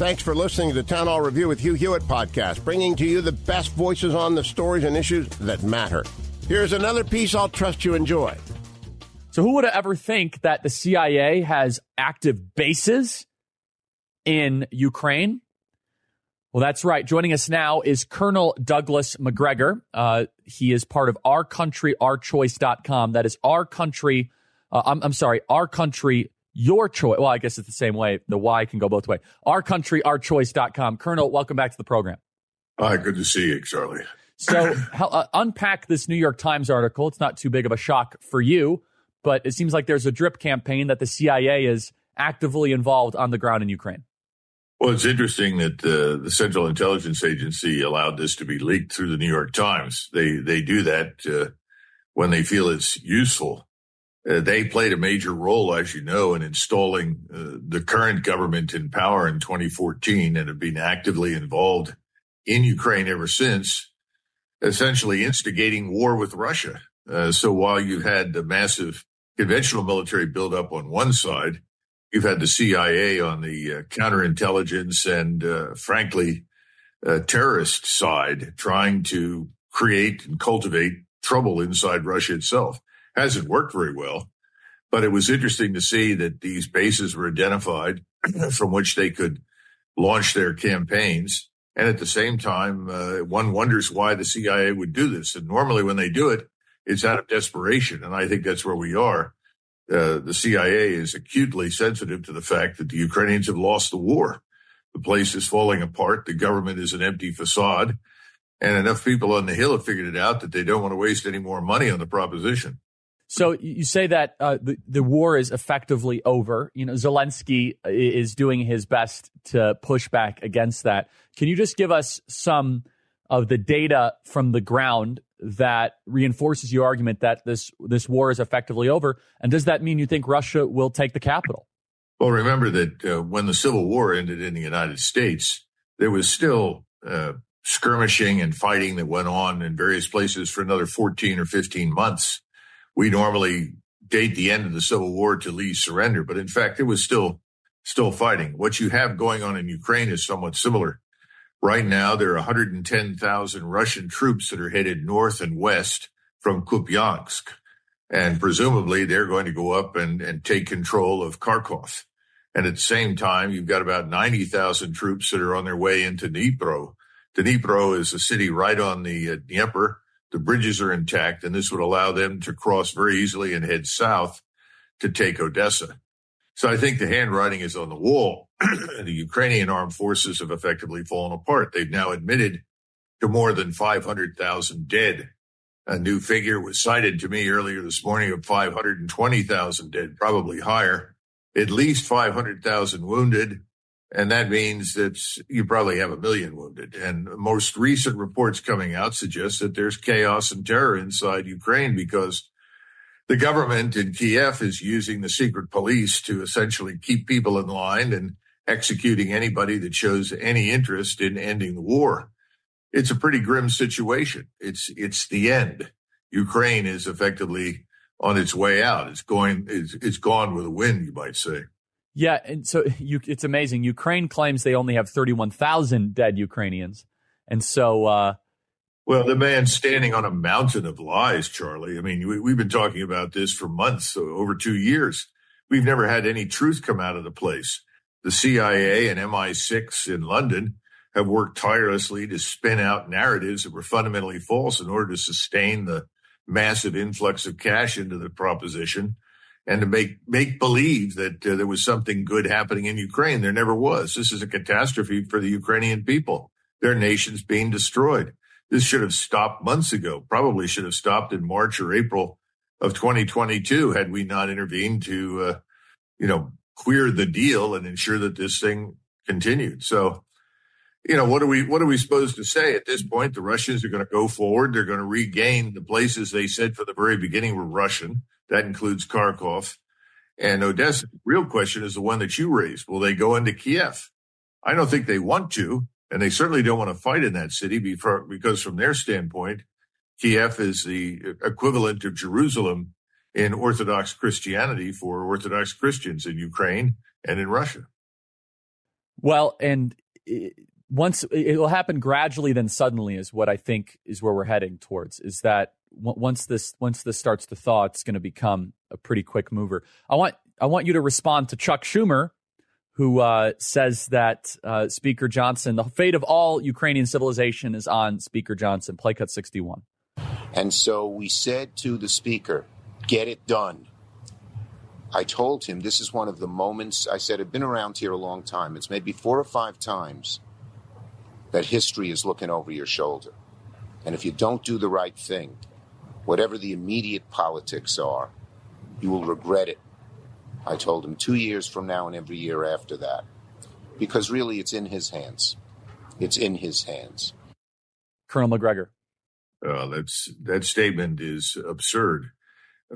Thanks for listening to the Town Hall Review with Hugh Hewitt podcast, bringing to you the best voices on the stories and issues that matter. Here's another piece I'll trust you enjoy. So, who would ever think that the CIA has active bases in Ukraine? Well, that's right. Joining us now is Colonel Douglas Macgregor. Uh, he is part of Our Country, Our Choice.com. That is Our Country, uh, I'm, I'm sorry, Our Country, Your Choice. Well, I guess it's the same way. The Y can go both ways. Our Country, Our Choice.com. Colonel, welcome back to the program. Hi, good to see you, Charlie. So, uh, unpack this New York Times article. It's not too big of a shock for you, but it seems like there's a drip campaign that the CIA is actively involved on the ground in Ukraine. Well, it's interesting that uh, the Central Intelligence Agency allowed this to be leaked through the New York Times. They they do that uh, when they feel it's useful. Uh, they played a major role, as you know, in installing uh, the current government in power in 2014 and have been actively involved in Ukraine ever since, essentially instigating war with Russia. Uh, so while you've had the massive conventional military buildup on one side, You've had the CIA on the uh, counterintelligence and, uh, frankly, terrorist side trying to create and cultivate trouble inside Russia itself. Hasn't worked very well, but it was interesting to see that these bases were identified from which they could launch their campaigns. And at the same time, uh, one wonders why the CIA would do this. And normally when they do it, it's out of desperation. And I think that's where we are uh, the CIA is acutely sensitive to the fact that the Ukrainians have lost the war. The place is falling apart. The government is an empty facade. And enough people on the Hill have figured it out that they don't want to waste any more money on the proposition. So you say that uh, the, the war is effectively over. You know, Zelensky is doing his best to push back against that. Can you just give us some of the data from the ground that reinforces your argument that this this war is effectively over? And does that mean you think Russia will take the capital? Well, remember that uh, when the Civil War ended in the United States, there was still uh, skirmishing and fighting that went on in various places for another 14 or 15 months. We normally date the end of the Civil War to Lee's surrender, but in fact, it was still still fighting. What you have going on in Ukraine is somewhat similar. Right now, there are 110,000 Russian troops that are headed north and west from Kupiansk. And presumably they're going to go up and, and take control of Kharkov. And at the same time, you've got about 90,000 troops that are on their way into Dnipro. Dnipro is a city right on the uh, Dnieper. The bridges are intact, and this would allow them to cross very easily and head south to take Odessa. So I think the handwriting is on the wall. the Ukrainian armed forces have effectively fallen apart. They've now admitted to more than 500,000 dead. A new figure was cited to me earlier this morning of 520,000 dead, probably higher, at least 500,000 wounded. And that means that you probably have a million wounded. And most recent reports coming out suggest that there's chaos and terror inside Ukraine because the government in Kiev is using the secret police to essentially keep people in line and executing anybody that shows any interest in ending the war. It's a pretty grim situation. It's it's the end. Ukraine is effectively on its way out. It's going it's, it's gone with a wind, you might say. Yeah, and so you, it's amazing. Ukraine claims they only have 31,000 dead Ukrainians. And so uh, well, the man's standing on a mountain of lies, Charlie. I mean, we, have been talking about this for months, over two years. We've never had any truth come out of the place. The CIA and MI6 in London have worked tirelessly to spin out narratives that were fundamentally false in order to sustain the massive influx of cash into the proposition and to make make believe that uh, there was something good happening in Ukraine. There never was. This is a catastrophe for the Ukrainian people. Their nation's being destroyed. This should have stopped months ago, probably should have stopped in March or April of 2022 had we not intervened to, uh, you know, queer the deal and ensure that this thing continued. So, you know, what are we what are we supposed to say at this point? The Russians are going to go forward. They're going to regain the places they said from the very beginning were Russian. That includes Kharkov and Odessa. The real question is the one that you raised. Will they go into Kiev? I don't think they want to, and they certainly don't want to fight in that city because from their standpoint, Kiev is the equivalent of Jerusalem in Orthodox Christianity for Orthodox Christians in Ukraine and in Russia. Well, and once it will happen gradually, then suddenly is what I think is where we're heading towards. Is that once this once this starts to thaw, it's going to become a pretty quick mover. I want I want you to respond to Chuck Schumer, who uh, says that uh, Speaker Johnson, the fate of all Ukrainian civilization is on Speaker Johnson. Play cut sixty one. And so we said to the Speaker, get it done. I told him this is one of the moments, I said, I've been around here a long time. It's maybe four or five times that history is looking over your shoulder. And if you don't do the right thing, whatever the immediate politics are, you will regret it. I told him two years from now and every year after that. Because really, it's in his hands. It's in his hands. Colonel Macgregor. Uh, that's that statement is absurd.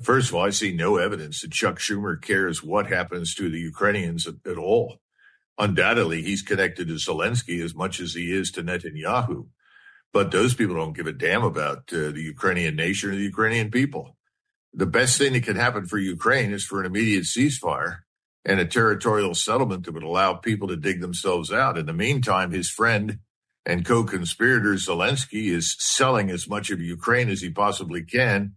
First of all, I see no evidence that Chuck Schumer cares what happens to the Ukrainians at, at all. Undoubtedly, he's connected to Zelensky as much as he is to Netanyahu. But those people don't give a damn about uh, the Ukrainian nation or the Ukrainian people. The best thing that could happen for Ukraine is for an immediate ceasefire and a territorial settlement that would allow people to dig themselves out. In the meantime, his friend and co-conspirator Zelensky is selling as much of Ukraine as he possibly can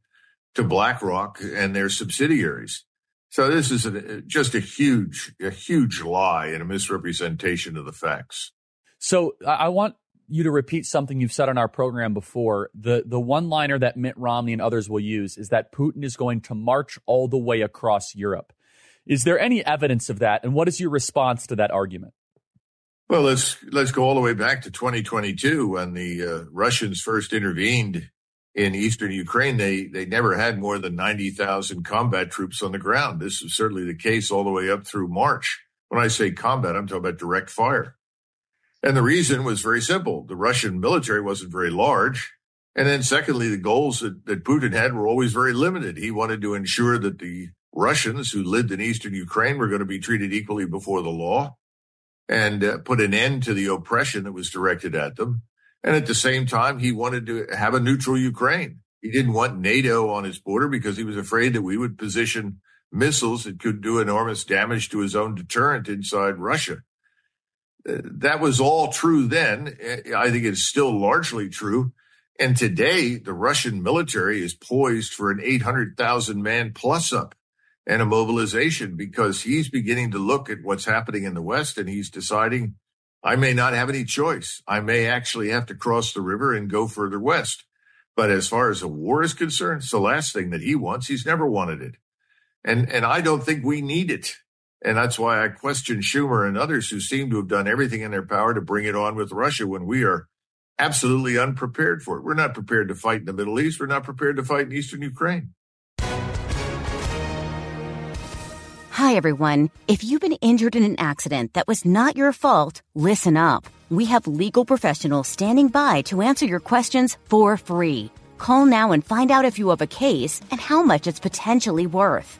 to BlackRock and their subsidiaries. So this is a, just a huge, a huge lie and a misrepresentation of the facts. So I want you to repeat something you've said on our program before. The the one liner that Mitt Romney and others will use is that Putin is going to march all the way across Europe. Is there any evidence of that? And what is your response to that argument? Well, let's let's go all the way back to 2022 when the uh, Russians first intervened in eastern Ukraine. They they never had more than 90,000 combat troops on the ground. This is certainly the case all the way up through March. When I say combat, I'm talking about direct fire. And the reason was very simple. The Russian military wasn't very large. And then secondly, the goals that, that Putin had were always very limited. He wanted to ensure that the Russians who lived in eastern Ukraine were going to be treated equally before the law and uh, put an end to the oppression that was directed at them. And at the same time, he wanted to have a neutral Ukraine. He didn't want NATO on his border because he was afraid that we would position missiles that could do enormous damage to his own deterrent inside Russia. That was all true then. I think it's still largely true. And today, the Russian military is poised for an 800,000 man plus up and a mobilization because he's beginning to look at what's happening in the West and he's deciding, I may not have any choice. I may actually have to cross the river and go further west. But as far as a war is concerned, it's the last thing that he wants. He's never wanted it. And, and I don't think we need it. And that's why I question Schumer and others who seem to have done everything in their power to bring it on with Russia when we are absolutely unprepared for it. We're not prepared to fight in the Middle East. We're not prepared to fight in Eastern Ukraine. Hi, everyone. If you've been injured in an accident that was not your fault, listen up. We have legal professionals standing by to answer your questions for free. Call now and find out if you have a case and how much it's potentially worth.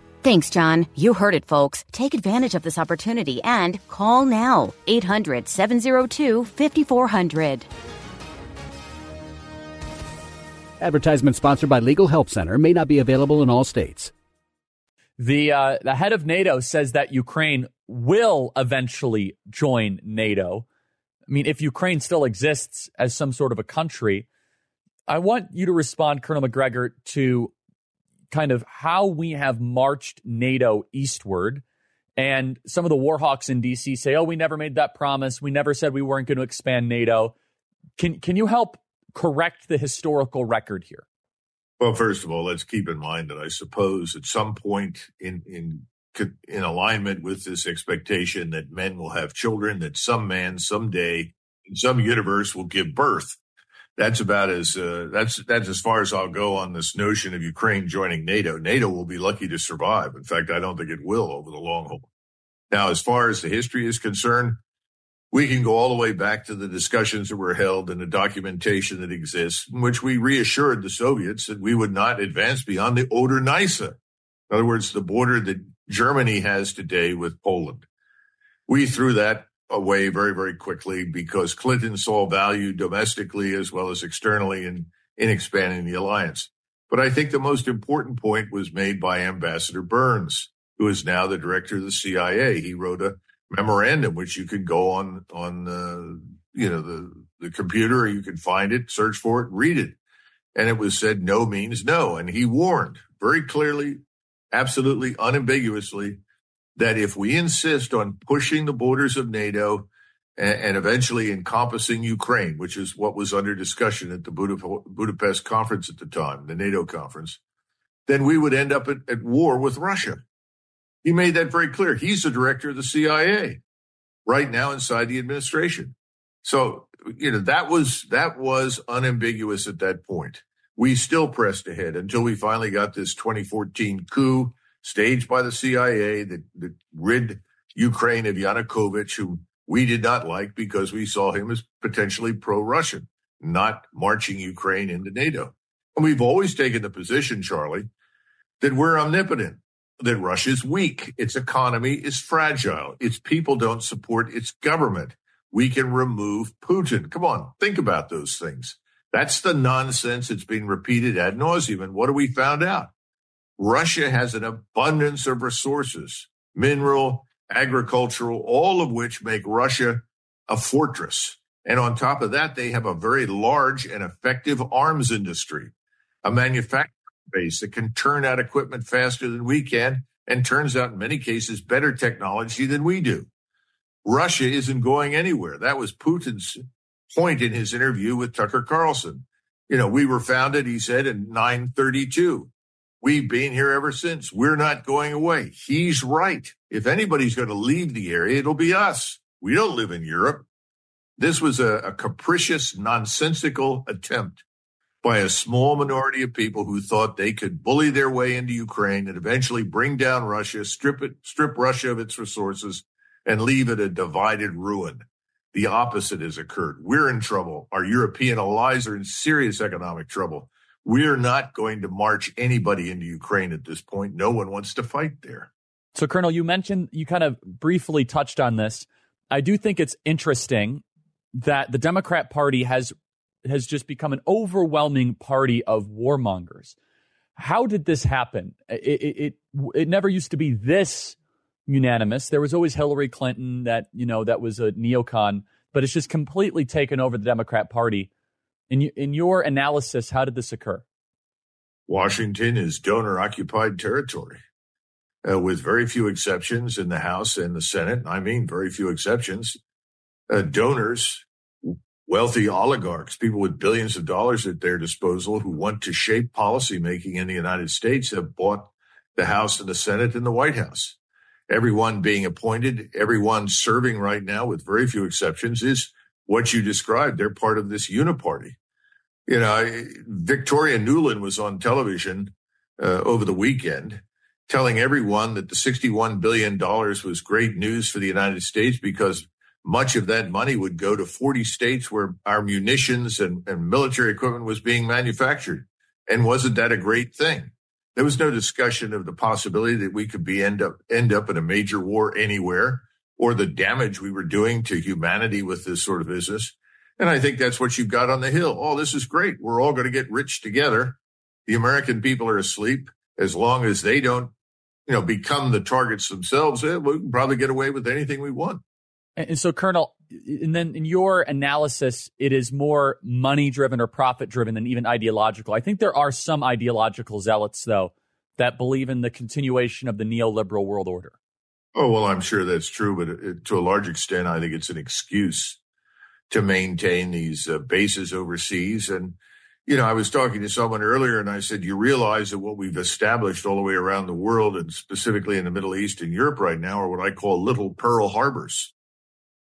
Thanks, John. You heard it, folks. Take advantage of this opportunity and call now. 800 702 5400. Advertisement sponsored by Legal Help Center may not be available in all states. The uh, the head of NATO says that Ukraine will eventually join NATO. I mean, if Ukraine still exists as some sort of a country, I want you to respond, Colonel Macgregor, to kind of how we have marched NATO eastward And some of the war hawks in DC say, "Oh, we never made that promise. We never said we weren't going to expand NATO." Can can you help correct the historical record here? Well, first of all, let's keep in mind that I suppose at some point in in in alignment with this expectation that men will have children, that some man someday in some universe will give birth. That's about as uh, that's that's as far as I'll go on this notion of Ukraine joining NATO. NATO will be lucky to survive. In fact, I don't think it will over the long haul. Now, as far as the history is concerned, we can go all the way back to the discussions that were held and the documentation that exists, in which we reassured the Soviets that we would not advance beyond the Oder-Neisse. In other words, the border that Germany has today with Poland. We threw that away very, very quickly because Clinton saw value domestically as well as externally in, in expanding the alliance. But I think the most important point was made by Ambassador Burns, who is now the director of the CIA. He wrote a memorandum, which you could go on on uh, you know the the computer, you could find it, search for it, read it, and it was said no means no, and he warned very clearly, absolutely unambiguously, that if we insist on pushing the borders of NATO and, and eventually encompassing Ukraine, which is what was under discussion at the Budapest conference at the time, the NATO conference, then we would end up at, at war with Russia. He made that very clear. He's the director of the CIA right now inside the administration. So, you know, that was, that was unambiguous at that point. We still pressed ahead until we finally got this 2014 coup staged by the CIA that, that rid Ukraine of Yanukovych, who we did not like because we saw him as potentially pro-Russian, not marching Ukraine into NATO. And we've always taken the position, Charlie, that we're omnipotent that Russia's weak. Its economy is fragile. Its people don't support its government. We can remove Putin. Come on, think about those things. That's the nonsense that's being repeated ad nauseum. And what do we found out? Russia has an abundance of resources, mineral, agricultural, all of which make Russia a fortress. And on top of that, they have a very large and effective arms industry, a manufacturing base that can turn out equipment faster than we can and turns out in many cases better technology than we do. Russia isn't going anywhere. That was Putin's point in his interview with Tucker Carlson. You know, we were founded, he said, in 932. We've been here ever since. We're not going away. He's right. If anybody's going to leave the area, it'll be us. We don't live in Europe. This was a, a capricious, nonsensical attempt by a small minority of people who thought they could bully their way into Ukraine and eventually bring down Russia, strip it, strip Russia of its resources and leave it a divided ruin. The opposite has occurred. We're in trouble. Our European allies are in serious economic trouble. We're not going to march anybody into Ukraine at this point. No one wants to fight there. So, Colonel, you mentioned, you kind of briefly touched on this. I do think it's interesting that the Democrat Party has has just become an overwhelming party of warmongers. How did this happen? It, it, it never used to be this unanimous. There was always Hillary Clinton that, you know, that was a neocon, but it's just completely taken over the Democrat Party. In, in your analysis, how did this occur? Washington is donor occupied territory. Uh, with very few exceptions in the House and the Senate. I mean, very few exceptions. Uh, donors wealthy oligarchs, people with billions of dollars at their disposal who want to shape policymaking in the United States have bought the House and the Senate and the White House. Everyone being appointed, everyone serving right now, with very few exceptions, is what you described. They're part of this uniparty. You know, Victoria Nuland was on television uh, over the weekend telling everyone that the $61 billion was great news for the United States because much of that money would go to 40 states where our munitions and, and military equipment was being manufactured. And wasn't that a great thing? There was no discussion of the possibility that we could be end up end up in a major war anywhere or the damage we were doing to humanity with this sort of business. And I think that's what you've got on the Hill. Oh, this is great. We're all going to get rich together. The American people are asleep. As long as they don't, you know, become the targets themselves, eh, we can probably get away with anything we want. And so, Colonel, and then in your analysis, it is more money driven or profit driven than even ideological. I think there are some ideological zealots, though, that believe in the continuation of the neoliberal world order. Oh, well, I'm sure that's true, but it, to a large extent, I think it's an excuse to maintain these uh, bases overseas. And, you know, I was talking to someone earlier and I said, you realize that what we've established all the way around the world and specifically in the Middle East and Europe right now are what I call little Pearl Harbors.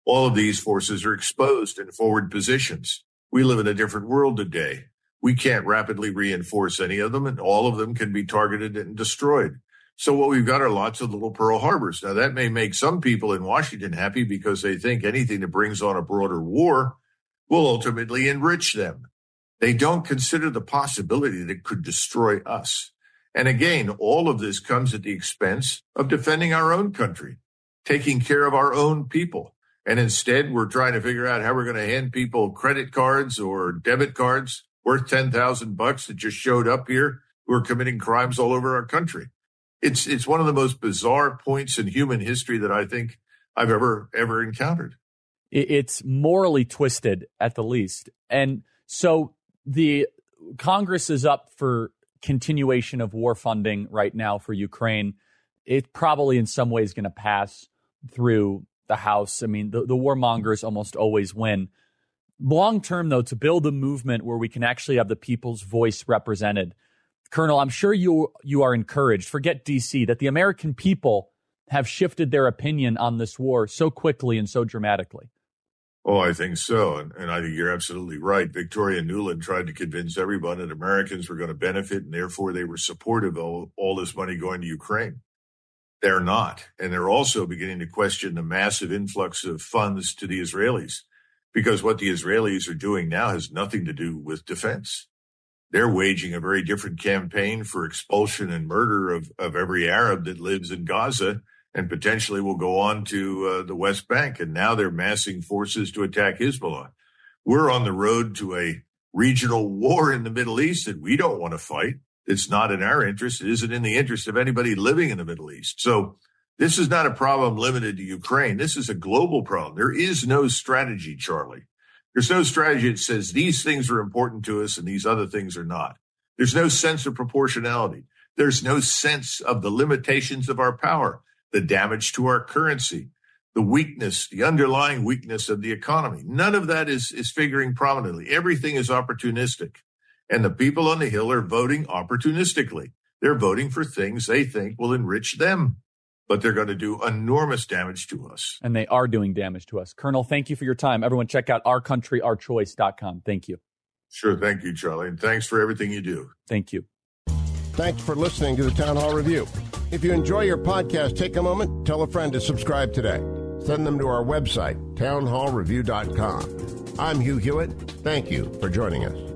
All of these forces are exposed in forward positions. We live in a different world today. We can't rapidly reinforce any of them and all of them can be targeted and destroyed. So what we've got are lots of little Pearl Harbors. Now that may make some people in Washington happy because they think anything that brings on a broader war will ultimately enrich them. They don't consider the possibility that could destroy us. And again, all of this comes at the expense of defending our own country, taking care of our own people. And instead, we're trying to figure out how we're going to hand people credit cards or debit cards worth 10,000 bucks that just showed up here who are committing crimes all over our country it's it's one of the most bizarre points in human history that I think I've ever ever encountered. It's morally twisted at the least, and so the Congress is up for continuation of war funding right now for Ukraine. It probably in some ways going to pass through the House. I mean, the, the warmongers almost always win. Long term, though, to build a movement where we can actually have the people's voice represented Colonel, I'm sure you you are encouraged. Forget DC that the American people have shifted their opinion on this war so quickly and so dramatically. Oh, I think so. And, and I think you're absolutely right. Victoria Nuland tried to convince everyone that Americans were going to benefit and therefore they were supportive of all this money going to Ukraine. They're not. And they're also beginning to question the massive influx of funds to the Israelis because what the Israelis are doing now has nothing to do with defense they're waging a very different campaign for expulsion and murder of, of every Arab that lives in Gaza and potentially will go on to uh, the West Bank. And now they're massing forces to attack Hezbollah. We're on the road to a regional war in the Middle East that we don't want to fight. It's not in our interest. It isn't in the interest of anybody living in the Middle East. So this is not a problem limited to Ukraine. This is a global problem. There is no strategy, Charlie. There's no strategy that says these things are important to us and these other things are not. There's no sense of proportionality. There's no sense of the limitations of our power, the damage to our currency, the weakness, the underlying weakness of the economy. None of that is, is figuring prominently. Everything is opportunistic. And the people on the Hill are voting opportunistically. They're voting for things they think will enrich them but they're going to do enormous damage to us. And they are doing damage to us. Colonel, thank you for your time. Everyone, check out ourcountryourchoice.com. Thank you. Sure. Thank you, Charlie. And thanks for everything you do. Thank you. Thanks for listening to the Town Hall Review. If you enjoy your podcast, take a moment, tell a friend to subscribe today. Send them to our website, townhallreview.com. I'm Hugh Hewitt. Thank you for joining us.